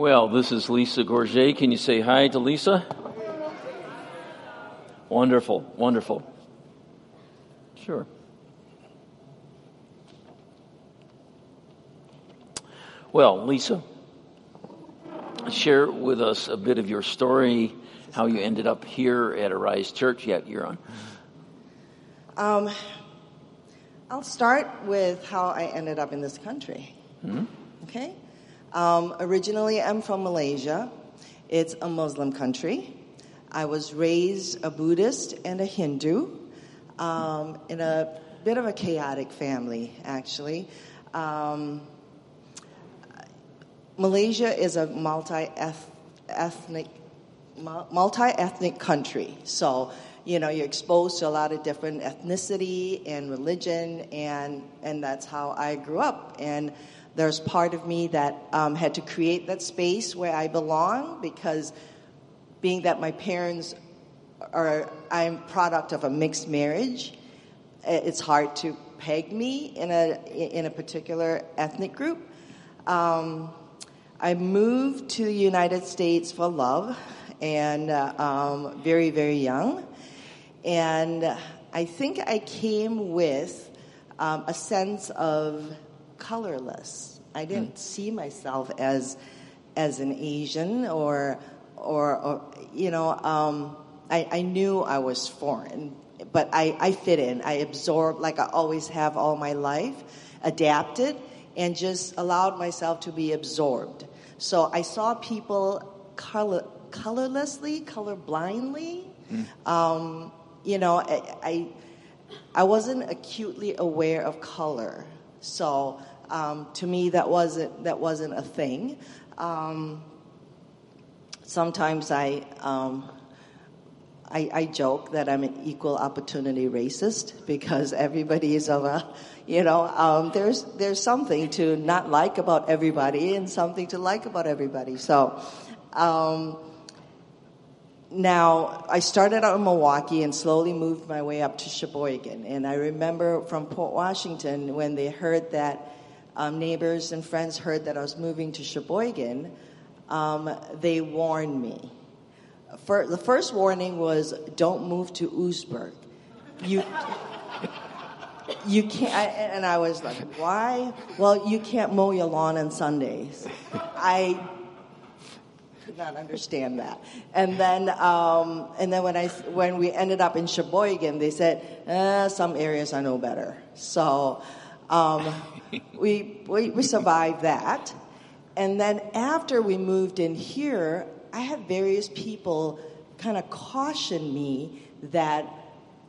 Well, this is Lisa Gordziej. Can you say hi to Lisa? Wonderful, wonderful. Sure. Well, Lisa, share with us a bit of your story, how you ended up here at Arise Church. Yeah, you're on. Um, I'll start with how I ended up in this country. Hmm? Okay? Um, originally, I'm from Malaysia. It's a Muslim country. I was raised a Buddhist and a Hindu um, in a bit of a chaotic family, actually. Um, Malaysia is a multi-ethnic multi-ethnic country. So, you know, you're exposed to a lot of different ethnicity and religion, and and that's how I grew up. And there's part of me that um, had to create that space where I belong because, being that my parents are, I'm product of a mixed marriage. It's hard to peg me in a in a particular ethnic group. Um, I moved to the United States for love, and uh, um, very very young, and I think I came with um, a sense of colorless. I didn't see myself as as an Asian or or, or you know um, I, I knew I was foreign, but I, I fit in. I absorbed like I always have all my life, adapted, and just allowed myself to be absorbed. So I saw people color colorlessly, colorblindly. Um, you know, I, I I wasn't acutely aware of color, so um, to me that wasn't that wasn't a thing. Um, sometimes I, um, I I joke that I'm an equal opportunity racist because everybody is of a you know um, there's there's something to not like about everybody and something to like about everybody. So. Um, now, I started out in Milwaukee and slowly moved my way up to Sheboygan. And I remember from Port Washington when they heard that um, neighbors and friends heard that I was moving to Sheboygan, um, they warned me. For, the first warning was don't move to Oostburg. You, you can't, I, and I was like, why? Well, you can't mow your lawn on Sundays. I could not understand that. And then, um, and then when I when we ended up in Sheboygan, they said eh, some areas I know better. So um, we, we we survived that. And then after we moved in here, I had various people kind of caution me that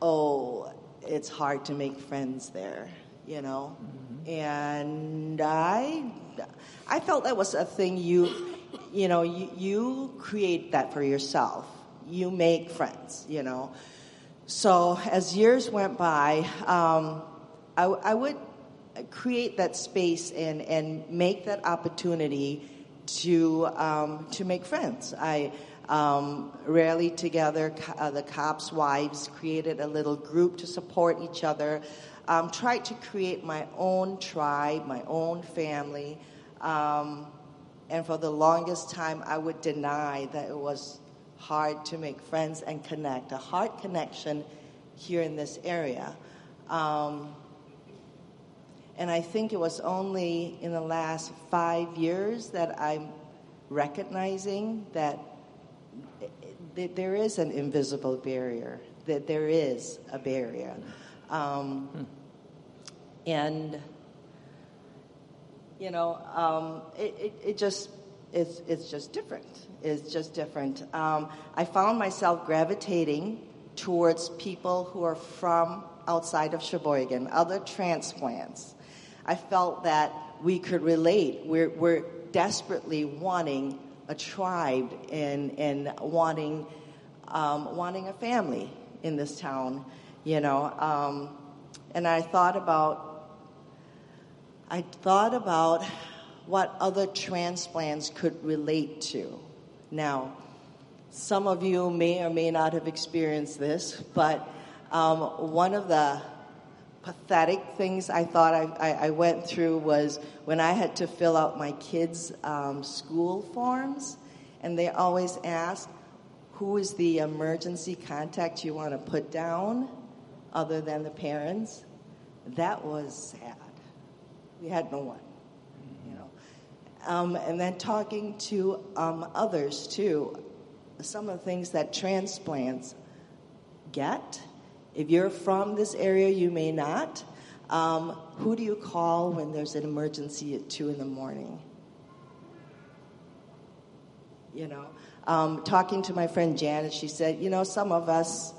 oh, it's hard to make friends there, you know. And I I felt that was a thing you you know, you, you create that for yourself. You make friends, you know. So as years went by, um, I, I would create that space and, and make that opportunity to um, to make friends. I um, rarely together, uh, the cops' wives created a little group to support each other. Um, tried to create my own tribe, my own family. Um, and for the longest time, I would deny that it was hard to make friends and connect, a heart connection here in this area. Um, and I think it was only in the last five years that I'm recognizing that there is an invisible barrier, that there is a barrier. Um, and you know, um, it, it, it, just, it's, it's just different. It's just different. Um, I found myself gravitating towards people who are from outside of Sheboygan, other transplants. I felt that we could relate. We're, we're desperately wanting a tribe and, and wanting, um, wanting a family in this town, you know. Um, and I thought about I thought about what other transplants could relate to. Now, some of you may or may not have experienced this, but um, one of the pathetic things I thought I, I, I, went through was when I had to fill out my kids' um, school forms, and they always ask, who is the emergency contact you want to put down other than the parents? That was sad. We had no one, you know. Um, and then talking to um, others too, some of the things that transplants get if you're from this area, you may not. Um, who do you call when there's an emergency at 2 in the morning? You know, um, talking to my friend Janet, she said, you know, some of us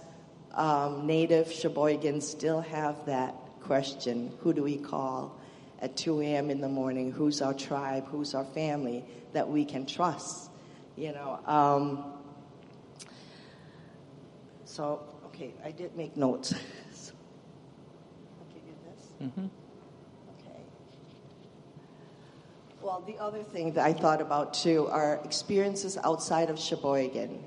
um, native Sheboygans still have that question who do we call at 2 a.m. in the morning? Who's our tribe? Who's our family that we can trust? You know, um, so Okay, I did make notes. so, I'll give you this. Mm-hmm. Okay. Well, the other thing that I thought about too are experiences outside of Sheboygan.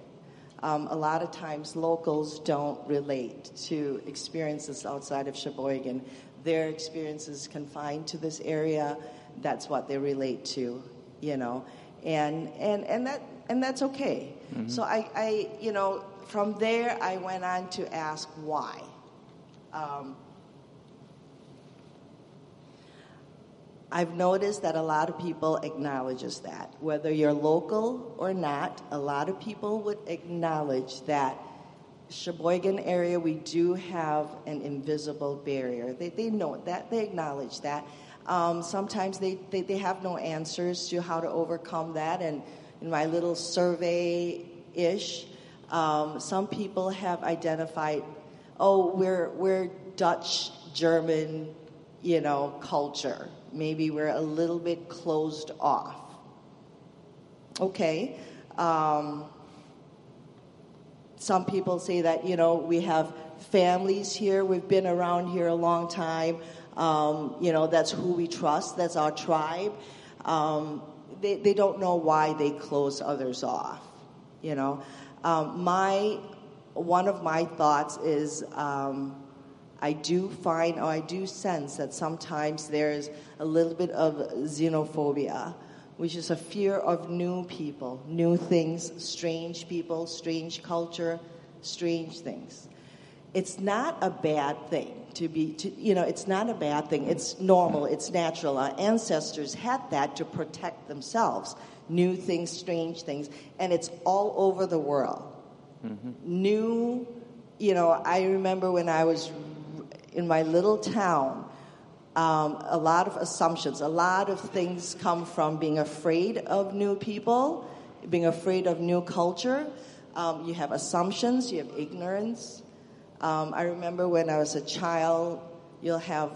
Um, a lot of times locals don't relate to experiences outside of Sheboygan. Their experiences confined to this area, that's what they relate to, you know. And and, and that and that's okay. Mm-hmm. So I, I you know, from there, I went on to ask why. Um, I've noticed that a lot of people acknowledges that. Whether you're local or not, a lot of people would acknowledge that Sheboygan area, we do have an invisible barrier. They, they know that, they acknowledge that. Um, sometimes they, they, they have no answers to how to overcome that. And in my little survey ish, um, some people have identified, oh, we're, we're Dutch, German, you know, culture. Maybe we're a little bit closed off. Okay. Um, some people say that, you know, we have families here, we've been around here a long time. Um, you know, that's who we trust, that's our tribe. Um, they, they don't know why they close others off, you know. Um, my one of my thoughts is um, I do find or I do sense that sometimes there's a little bit of xenophobia, which is a fear of new people, new things, strange people, strange culture, strange things. It's not a bad thing to be, to, you know, it's not a bad thing. It's normal, it's natural. Our ancestors had that to protect themselves new things, strange things, and it's all over the world. Mm-hmm. New, you know, I remember when I was in my little town, um, a lot of assumptions, a lot of things come from being afraid of new people, being afraid of new culture. Um, you have assumptions, you have ignorance. Um, I remember when I was a child, you'll have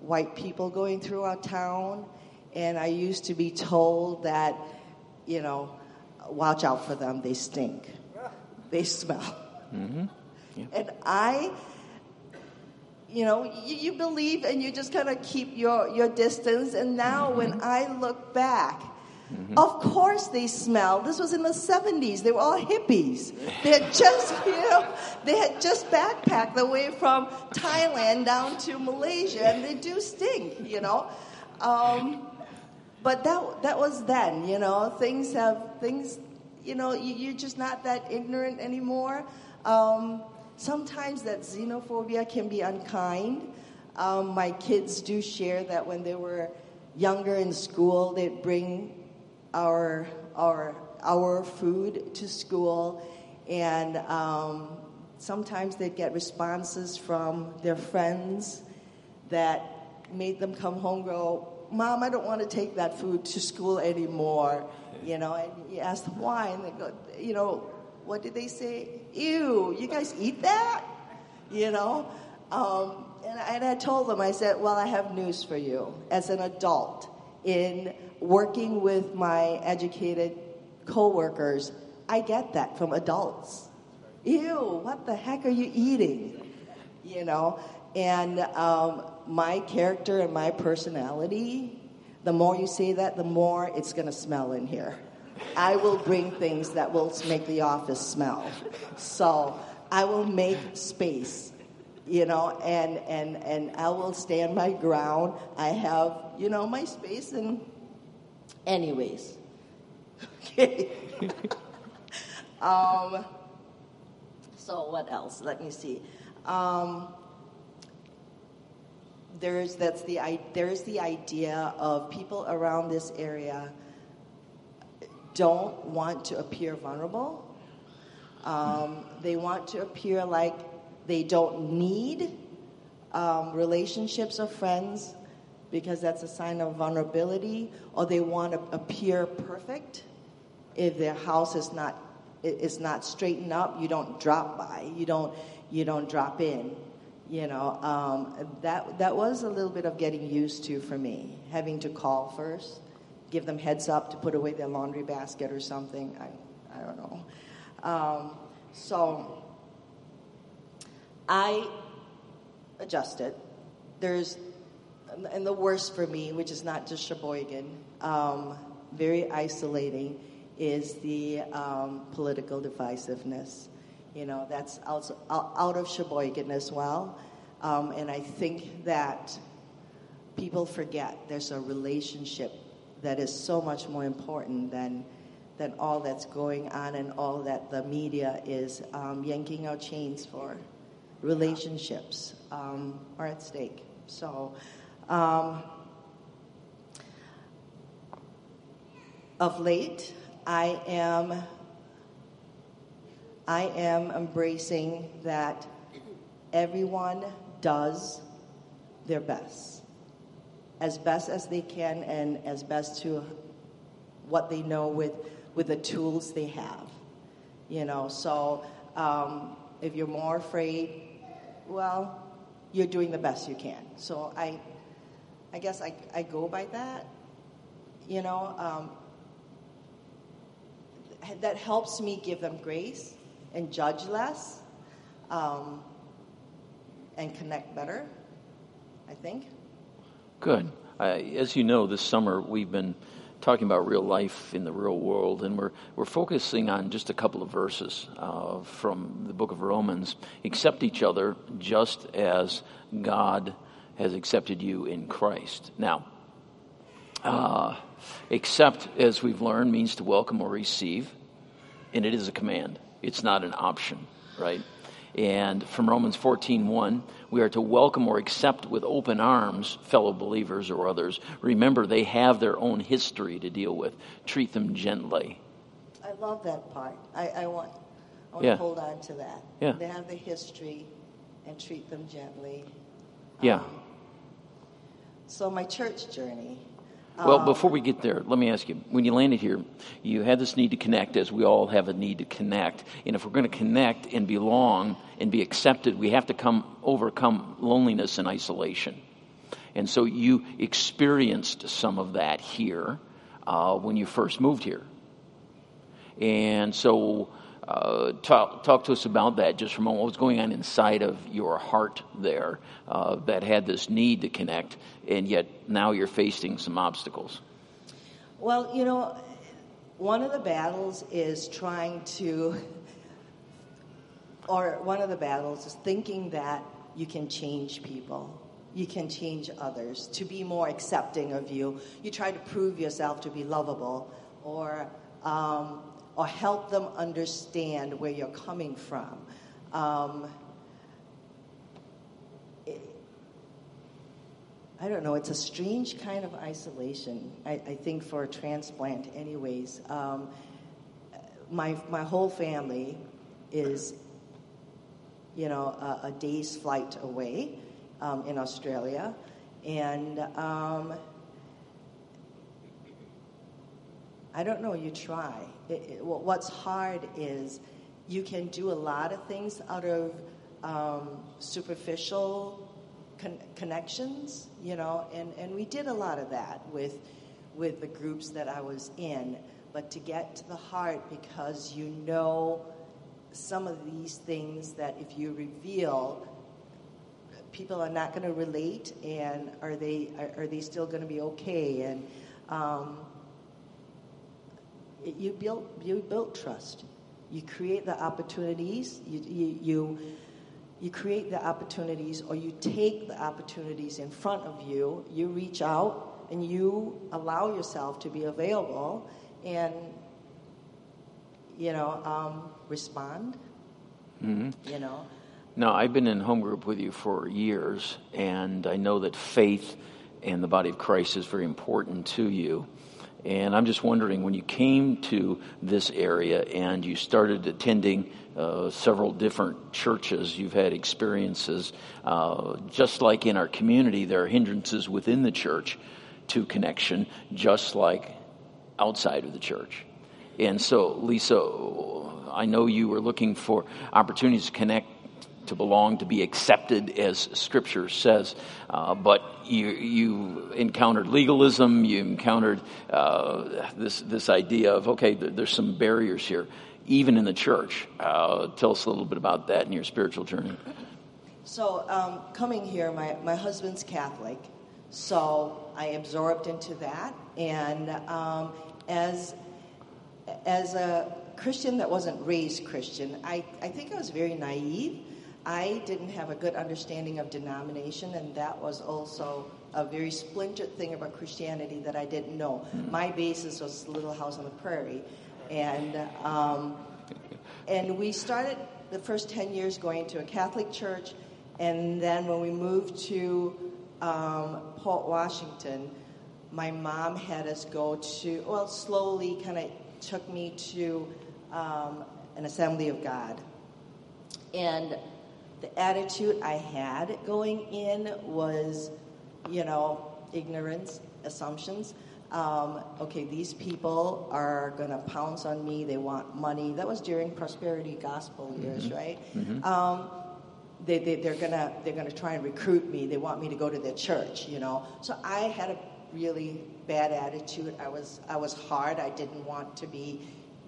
white people going through our town, and I used to be told that you know, watch out for them. They stink. They smell. Mm-hmm. Yeah. And I, you know, you, you believe and you just kind of keep your, your distance. And now mm-hmm. when I look back, Mm-hmm. Of course they smell. This was in the 70s. They were all hippies. They had just, you know, they had just backpacked away from Thailand down to Malaysia, and they do stink, you know. Um, but that that was then, you know. Things have things, you know. You, are just not that ignorant anymore. Um, sometimes that xenophobia can be unkind. Um, my kids do share that when they were younger in school, they'd bring our our our food to school, and um, sometimes they'd get responses from their friends that made them come home go, Mom, I don't want to take that food to school anymore. You know, and you ask them why, and they go, you know, what did they say? Ew, you guys eat that? You know? Um, and, and I told them, I said, well, I have news for you. As an adult, in working with my educated coworkers, I get that from adults. Ew, what the heck are you eating? You know? And um, my character and my personality, the more you say that, the more it's going to smell in here. I will bring things that will make the office smell. So I will make space you know, and, and, and I will stand my ground. I have, you know, my space and anyways. Okay. um, so what else? Let me see. Um, there's that's the there's the idea of people around this area don't want to appear vulnerable. Um, they want to appear like they don't need um, relationships or friends because that's a sign of vulnerability, or they want to appear perfect. If their house is not is not straightened up, you don't drop by. You don't you don't drop in. You know um, that that was a little bit of getting used to for me, having to call first, give them heads up to put away their laundry basket or something. I I don't know. Um, so I adjusted. There's, and the worst for me, which is not just Sheboygan, um, very isolating, is the um, political divisiveness. You know, that's also out of Sheboygan as well. Um, and I think that people forget there's a relationship that is so much more important than than all that's going on and all that the media is um, yanking our chains for relationships um, are at stake. So, um, of late, I am I am embracing that everyone does their best, as best as they can, and as best to what they know with with the tools they have. You know, so um, if you're more afraid well, you're doing the best you can. So I, I guess I, I go by that. You know, um, that helps me give them grace and judge less um, and connect better, I think. Good. As you know, this summer we've been talking about real life in the real world, and we're, we're focusing on just a couple of verses uh, from the book of Romans. Accept each other just as God has accepted you in Christ. Now, uh, accept, as we've learned, means to welcome or receive, and it is a command. It's not an option, right? And from Romans 14:1, we are to welcome or accept with open arms fellow believers or others. Remember, they have their own history to deal with. Treat them gently. I love that part. I, I want, I want yeah. to hold on to that. Yeah. They have the history and treat them gently. Yeah. Um, so my church journey, well, before we get there, let me ask you when you landed here, you had this need to connect, as we all have a need to connect. And if we're going to connect and belong and be accepted, we have to come overcome loneliness and isolation. And so you experienced some of that here uh, when you first moved here. And so uh, talk, talk to us about that just for a moment. What was going on inside of your heart there uh, that had this need to connect, and yet now you're facing some obstacles? Well, you know, one of the battles is trying to, or one of the battles is thinking that you can change people. You can change others to be more accepting of you. You try to prove yourself to be lovable, or um, or help them understand where you're coming from. Um, I don't know, it's a strange kind of isolation, I, I think, for a transplant, anyways. Um, my, my whole family is, you know, a, a day's flight away um, in Australia. And um, I don't know, you try. It, it, what's hard is you can do a lot of things out of um, superficial con- connections, you know, and, and we did a lot of that with, with the groups that I was in. But to get to the heart, because you know some of these things that if you reveal, people are not going to relate, and are they are, are they still going to be okay? And um, you build you build trust. You create the opportunities. You you you, you create the opportunities or you take the opportunities in front of you, you reach out and you allow yourself to be available and, you know, um, respond. hmm You know, Now, I've been in home group with you for years, and I know that faith and the body of Christ is very important to you. And I'm just wondering, when you came to this area and you started attending uh, several different churches, you've had experiences. Uh, just like in our community, there are hindrances within the church to connection, just like outside of the church. And so, Lisa, I know you were looking for opportunities to connect, to belong, to be accepted, as Scripture says. Uh, but you, you encountered legalism. You encountered uh, this this idea of okay, there's some barriers here, even in the church. Uh, tell us a little bit about that in your spiritual journey. So, um, coming here, my, my husband's Catholic, so I absorbed into that. And um, as, as a Christian that wasn't raised Christian, I, I think I was very naive. I didn't have a good understanding of denomination, and that was also a very splintered thing about Christianity that I didn't know. My basis was Little House on the Prairie. And um, and we started the first 10 years going to a Catholic church. And then when we moved to um, Port Washington, my mom had us go to, well, slowly kind of took me to um, an Assembly of God. And the attitude I had going in was, you know, ignorance, assumptions. Um, okay, these people are going to pounce on me. They want money. That was during prosperity gospel years, right? Um, they, they, they're gonna they're gonna try and recruit me. They want me to go to their church, you know. So I had a really bad attitude. I was I was hard. I didn't want to be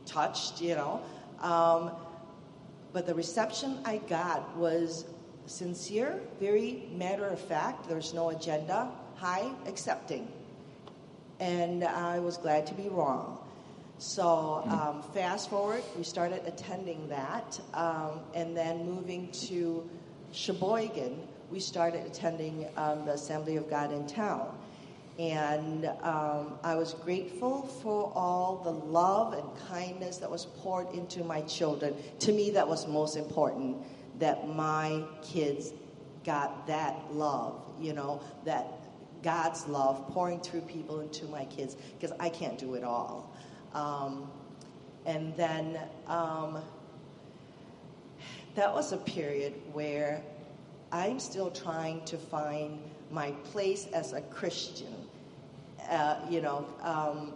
touched, you know. Um, but the reception I got was sincere, very matter of fact. There's no agenda. Hi, accepting. And I was glad to be wrong. So, um, fast forward, we started attending that. Um, and then moving to Sheboygan, we started attending um, the Assembly of God in town. And um, I was grateful for all the love and kindness that was poured into my children. To me, that was most important that my kids got that love, you know, that God's love pouring through people into my kids, because I can't do it all. Um, and then um, that was a period where I'm still trying to find my place as a Christian. Uh, you know, um,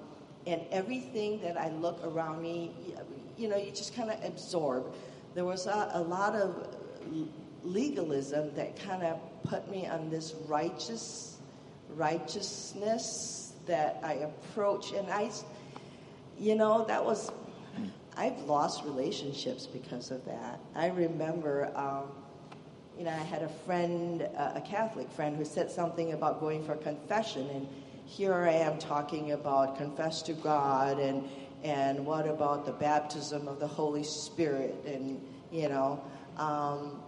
and everything that I look around me, you know, you just kind of absorb. There was a, a lot of legalism that kind of put me on this righteous righteousness that I approach, and I, you know, that was I've lost relationships because of that. I remember, um, you know, I had a friend, uh, a Catholic friend, who said something about going for confession, and here I am talking about confess to God, and and what about the baptism of the Holy Spirit, and you know, um,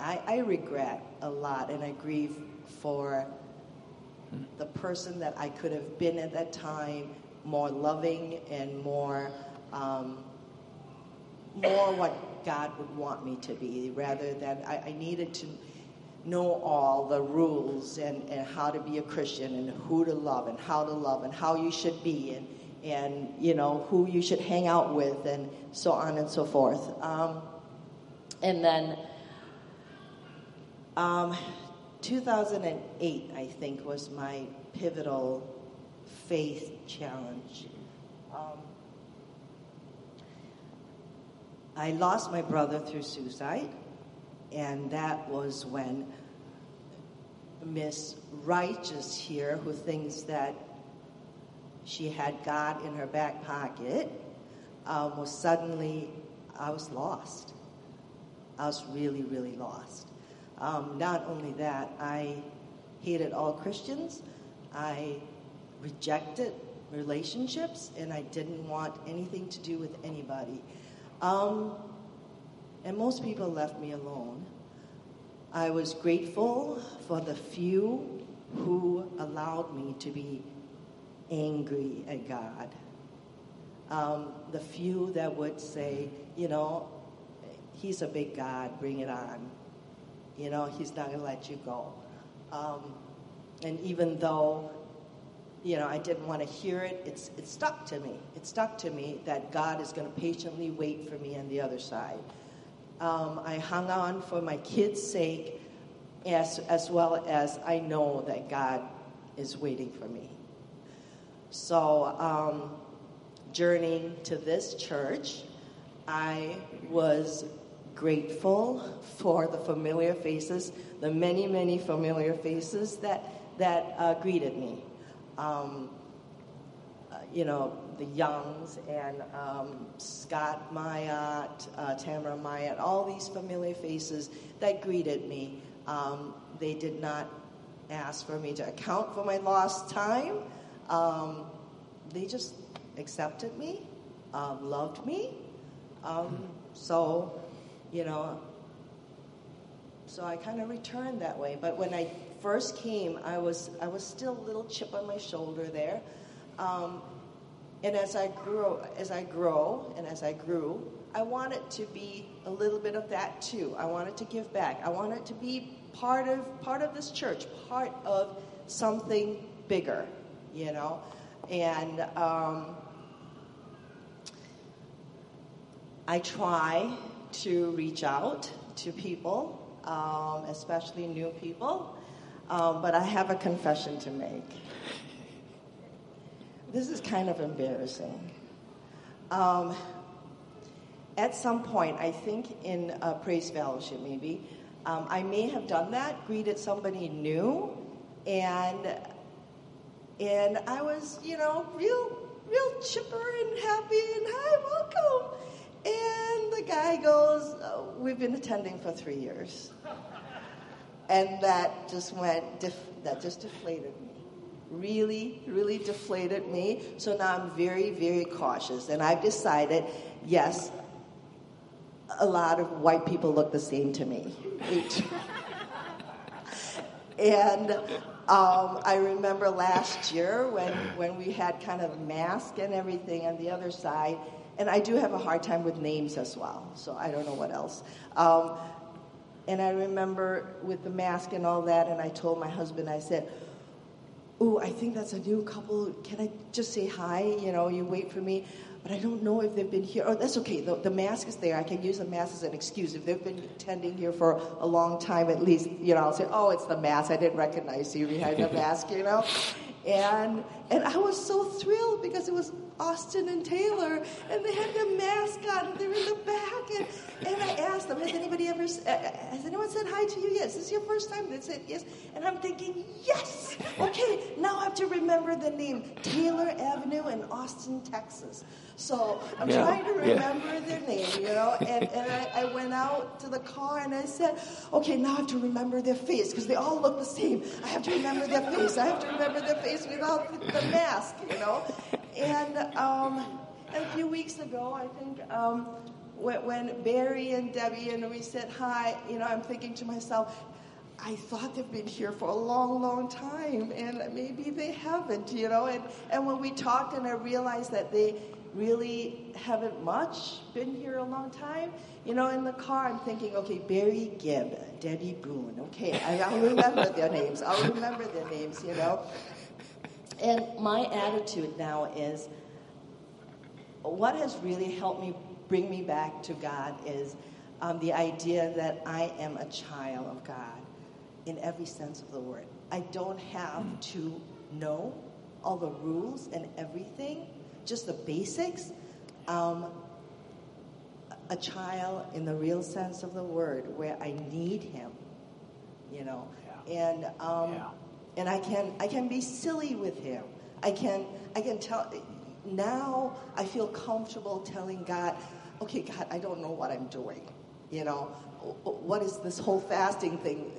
I, I regret a lot, and I grieve for the person that I could have been at that time, more loving and more, um, more what God would want me to be, rather than I, I needed to know all the rules and, and how to be a Christian and who to love and how to love and how you should be and, and you know, who you should hang out with and so on and so forth. Um, and then um, 2008, I think, was my pivotal faith challenge. Um, I lost my brother through suicide, and that was when Miss Righteous here, who thinks that she had God in her back pocket, um, was suddenly, I was lost. I was really, really lost. Um, not only that, I hated all Christians. I rejected relationships, and I didn't want anything to do with anybody. Um, and most people left me alone. I was grateful for the few who allowed me to be angry at God. Um, the few that would say, you know, He's a big God, bring it on. You know, He's not going to let you go. Um, and even though, you know, I didn't want to hear it, it's, it stuck to me. It stuck to me that God is going to patiently wait for me on the other side. Um, I hung on for my kids' sake as, as well as I know that God is waiting for me. So, um, journeying to this church, I was grateful for the familiar faces, the many, many familiar faces that, that uh, greeted me. Um, uh, you know, the Youngs and um, Scott Myatt, uh, Tamara Myatt, all these familiar faces that greeted me. Um, they did not ask for me to account for my lost time. Um, they just accepted me, um, loved me. Um, so, you know, so I kind of returned that way. But when I first came, I was I was still a little chip on my shoulder there. Um, and as I grew, as I grow, and as I grew, I wanted to be a little bit of that too. I wanted to give back. I wanted to be part of part of this church, part of something bigger, you know. And um, I try to reach out to people, um, especially new people. Um, but I have a confession to make. This is kind of embarrassing. Um, at some point, I think in praise fellowship, maybe, um, I may have done that, greeted somebody new, and and I was, you know, real, real chipper and happy and hi, welcome. And the guy goes, oh, "We've been attending for three years," and that just went, def- that just deflated me. Really, really deflated me. So now I'm very, very cautious, and I've decided, yes, a lot of white people look the same to me. and um, I remember last year when, when we had kind of mask and everything on the other side, and I do have a hard time with names as well, so I don't know what else. Um, and I remember with the mask and all that, and I told my husband, I said, Ooh, I think that's a new couple. Can I just say hi? You know, you wait for me but I don't know if they've been here. Oh, that's okay. The, the, mask is there. I can use the mask as an excuse. If they've been attending here for a long time, at least, you know, I'll say, oh, it's the mask. I didn't recognize you behind the mask, you know? And, and I was so thrilled because it was Austin and Taylor, and they had their mask on, and they're in the back. And, and I asked them, has anybody ever, uh, has anyone said hi to you? Yes. This Is this your first time? They said yes. And I'm thinking, yes. Okay, now I have to remember the name Taylor Avenue in Austin, Texas. So I'm yeah, trying to remember yeah. their name, you know. And, and I, I, went out to the car and I said, okay, now I have to remember their face because they all look the same. I have to remember their face. I have to remember their face without the, the mask, you know. And, um, a few weeks ago, I think um, when, when Barry and Debbie and we said hi, you know, I'm thinking to myself, I thought they've been here for a long, long time, and maybe they haven't, you know. And, and when we talked, and I realized that they really haven't much been here a long time. You know, in the car, I'm thinking, okay, Barry Gibb, Debbie Boone. Okay, I, will remember their names. I'll remember their names, you know. And my attitude now is what has really helped me bring me back to God is um, the idea that I am a child of God in every sense of the word. I don't have to know all the rules and everything just the basics, um, a child in the real sense of the word, where I need him, you know, yeah. and um, yeah. and I can I can be silly with him. I can I can tell. Now I feel comfortable telling God, okay, God, I don't know what I'm doing. You know, what is this whole fasting thing?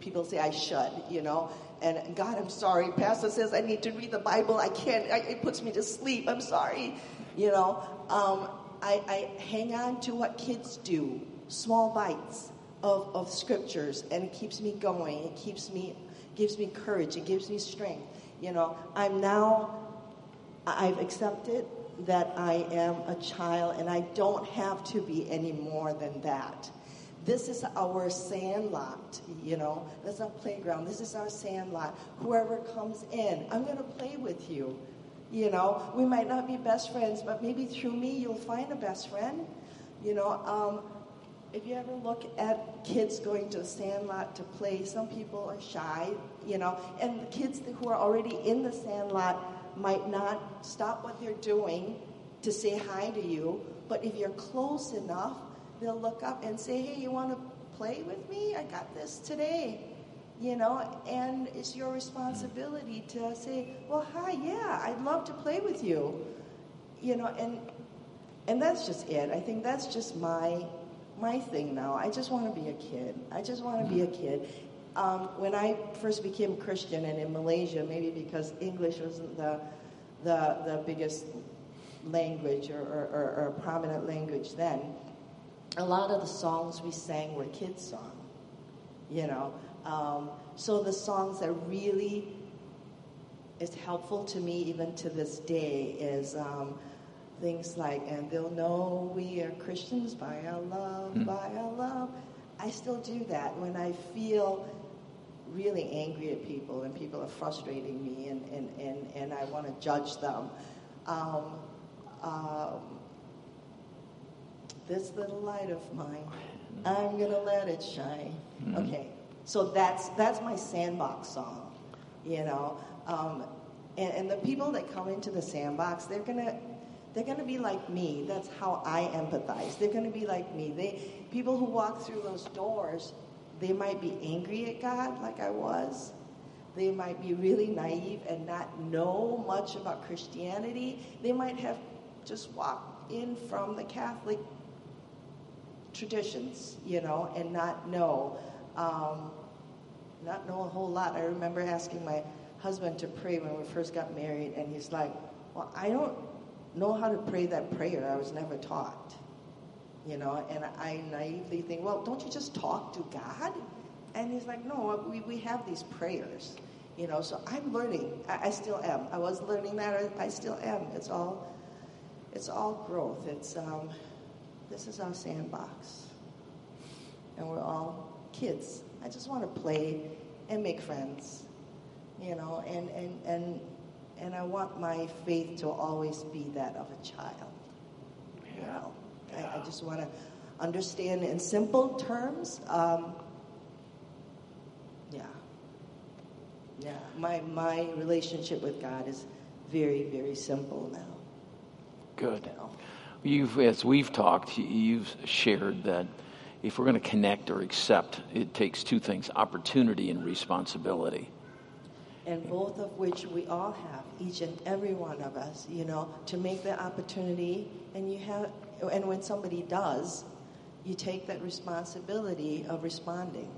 People say I should, you know, and God, I'm sorry. Pastor says I need to read the Bible. I can't. I, it puts me to sleep. I'm sorry. You know, um, I, I hang on to what kids do, small bites. of, of scriptures and it keeps me going. It keeps me, gives me courage. It gives me strength. You know, I'm now, I've accepted that I am a child and I don't have to be any more than that. This is our sandlot, you know. This is our playground. This is our sandlot. Whoever comes in, I'm going to play with you. You know, we might not be best friends, but maybe through me you'll find a best friend. You know, um, if you ever look at kids going to a sandlot to play, some people are shy, you know, and the kids who are already in the sandlot might not stop what they're doing to say hi to you, but if you're close enough, they'll look up and say, hey, you want to play with me? I got this today you know, and it's your responsibility to say, well, hi, yeah, I'd love to play with you, you know, and and that's just it. I think that's just my my thing now. I just want to be a kid. I just want to be a kid. Um, when I first became Christian and in Malaysia, maybe because English wasn't the the the biggest language or, or, or, or prominent language then, a lot of the songs we sang were kids' songs. You know, um, so the songs that really is helpful to me even to this day is um, things like, and they'll know we are Christians by our love, mm. by our love. I still do that when I feel really angry at people and people are frustrating me and, and, and, and I want to judge them. Um, um, this little light of mine, I'm going to let it shine. Mm-hmm. Okay, so that's that's my sandbox song, you know. Um, and, and the people that come into the sandbox, they're gonna they're gonna be like me. That's how I empathize. They're gonna be like me. They people who walk through those doors, they might be angry at God like I was. They might be really naive and not know much about Christianity. They might have just walked in from the Catholic traditions, you know, and not know um, not know a whole lot. I remember asking my husband to pray when we first got married, and he's like, Well, I don't know how to pray that prayer. I was never taught. You know, and I naively think, Well, don't you just talk to God? And he's like, No, we, we have these prayers. You know, so I'm learning. I, I still am. I was learning that. I, I still am. It's all, it's all growth. It's um, this is our sandbox, and we're all kids. I just want to play and make friends, you know, and, and, and, and I want my faith to always be that of a child. You know, I, I just want to understand in simple terms. Um, yeah, yeah. My my relationship with God is very very simple now. Good. You know? You've as we've talked, you've shared that if we're going to connect or accept, it takes two things opportunity and responsibility. And both of which we all have, each and every one of us, you know, to make the opportunity. And you have, and when somebody does, you take that responsibility of responding.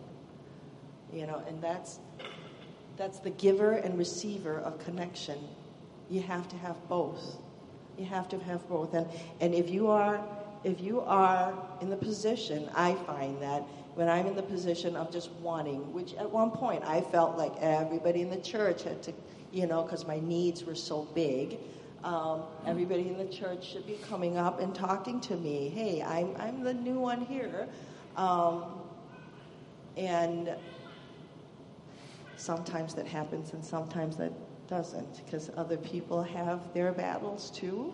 You know, and that's that's the giver and receiver of connection. You have to have both. You have to have both. And and if you are if you are in the position, I find that when I'm in the position of just wanting, which at one point I felt like everybody in the church had to, you know, because my needs were so big. Um, everybody in the church should be coming up and talking to me. Hey, I'm, I'm the new one here. Um, and sometimes that happens and sometimes that doesn't because other people have their battles too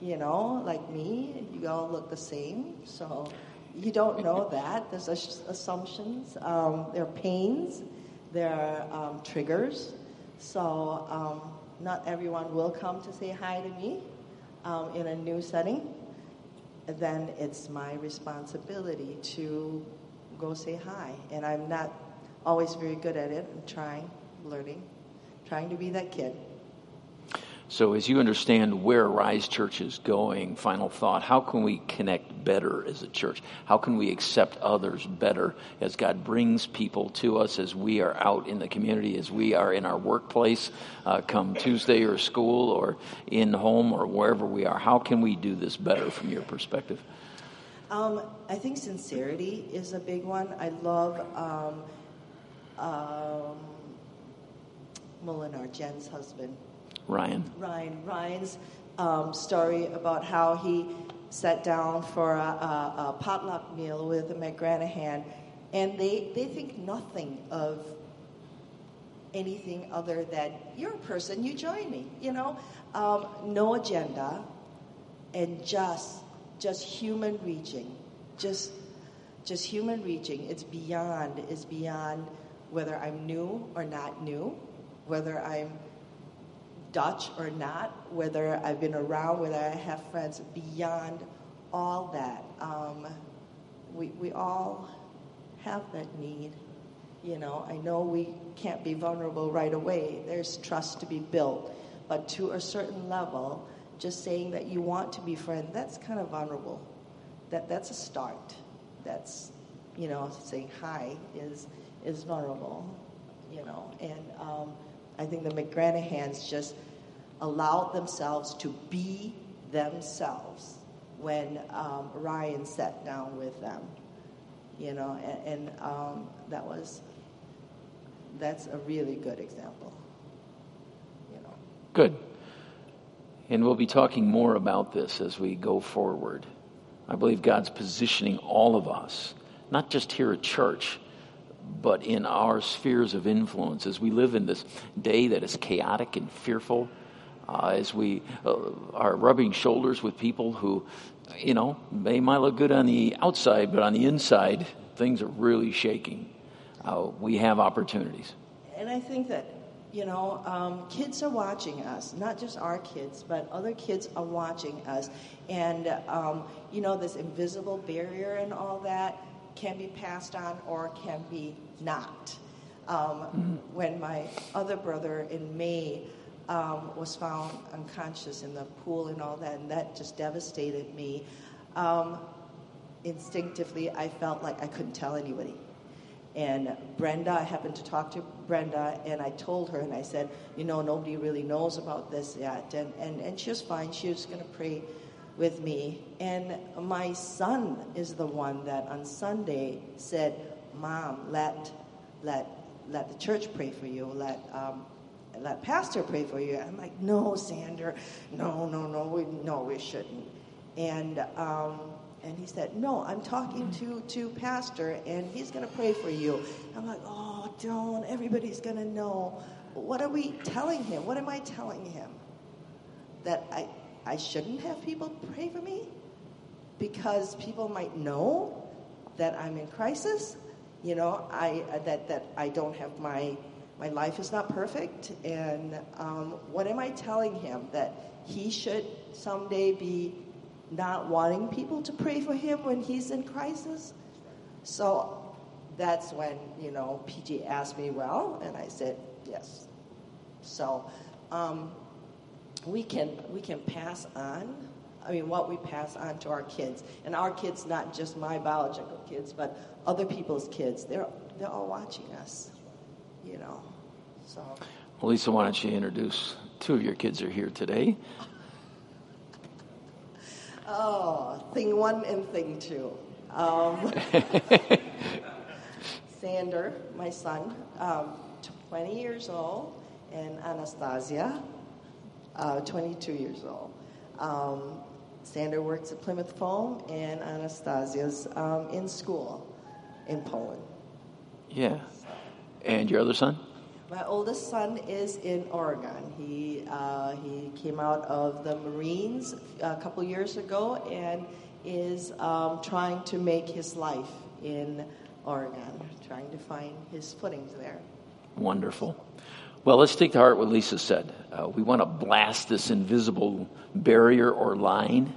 you know, like me, you all look the same. So you don't know that. There's assumptions, um, there are pains, there are um, triggers. So um, not everyone will come to say hi to me um, in a new setting. Then it's my responsibility to go say hi. And I'm not always very good at it. I'm trying, learning, trying to be that kid. So, as you understand where Rise Church is going, final thought how can we connect better as a church? How can we accept others better as God brings people to us as we are out in the community, as we are in our workplace, uh, come Tuesday or school or in home or wherever we are? How can we do this better from your perspective? Um, I think sincerity is a big one. I love um, um, Molinar, Jen's husband. Ryan. Ryan. Ryan's um, story about how he sat down for a, a, a potluck meal with McGranahan, and they, they think nothing of anything other than you're a person, you join me, you know? Um, no agenda, and just just human reaching, just just human reaching. It's beyond. It's beyond whether I'm new or not new, whether I'm Dutch or not, whether I've been around, whether I have friends. Beyond all that, um, we we all have that need. You know, I know we can't be vulnerable right away. There's trust to be built, but to a certain level just saying that you want to be friends, that's kind of vulnerable. That, that's a start. That's, you know, saying hi is, is vulnerable, you know. And um, I think the McGranahans just allowed themselves to be themselves when um, Ryan sat down with them, you know, and, and um, that was, that's a really good example, you know. Good. And we'll be talking more about this as we go forward. I believe God's positioning all of us, not just here at church, but in our spheres of influence as we live in this day that is chaotic and fearful, uh, as we uh, are rubbing shoulders with people who, you know, they might look good on the outside, but on the inside, things are really shaking. Uh, we have opportunities. And I think that you know, um, kids are watching us, not just our kids, but other kids are watching us. And, um, you know, this invisible barrier and all that can be passed on or can be not. Um, mm-hmm. When my other brother in May um, was found unconscious in the pool and all that, and that just devastated me, um, instinctively I felt like I couldn't tell anybody. And Brenda, I happened to talk to Brenda, and I told her, and I said, you know, nobody really knows about this yet. And, and, and she was fine. She was going to pray with me. And my son is the one that on Sunday said, Mom, let, let, let the church pray for you. Let, um, let pastor pray for you. I'm like, no, Sander, no, no, no, we, no, we shouldn't. And um, and he said, No, I'm talking to, to Pastor, and he's going to pray for you. I'm like, Oh, don't. Everybody's going to know. What are we telling him? What am I telling him? That I, I shouldn't have people pray for me? Because people might know that I'm in crisis? You know, I, that, that I don't have my, my life is not perfect. And um, what am I telling him? That he should someday be not wanting people to pray for him when he's in crisis. So that's when, you know, PG asked me, well, and I said, yes. So um, we, can, we can pass on, I mean, what we pass on to our kids. And our kids, not just my biological kids, but other people's kids, they're, they're all watching us, you know. So. Well, Lisa, why don't you introduce two of your kids are here today. Oh, thing one and thing two. Um, Sander, my son, um, 20 years old, and Anastasia, uh, 22 years old. Um, Sander works at Plymouth Foam, and Anastasia's um, in school in Poland. Yeah. And your other son? My oldest son is in Oregon. He uh, he came out of the Marines a couple years ago and is um, trying to make his life in Oregon, trying to find his footings there. Wonderful. Well, let's take to heart what Lisa said. Uh, we want to blast this invisible barrier or line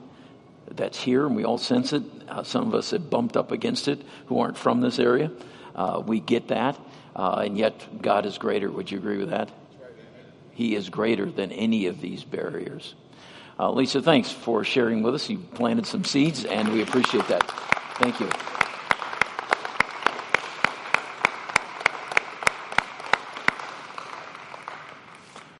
that's here, and we all sense it. Uh, some of us have bumped up against it who aren't from this area. Uh, we get that. Uh, and yet, God is greater. Would you agree with that? He is greater than any of these barriers. Uh, Lisa, thanks for sharing with us. You planted some seeds, and we appreciate that. Thank you.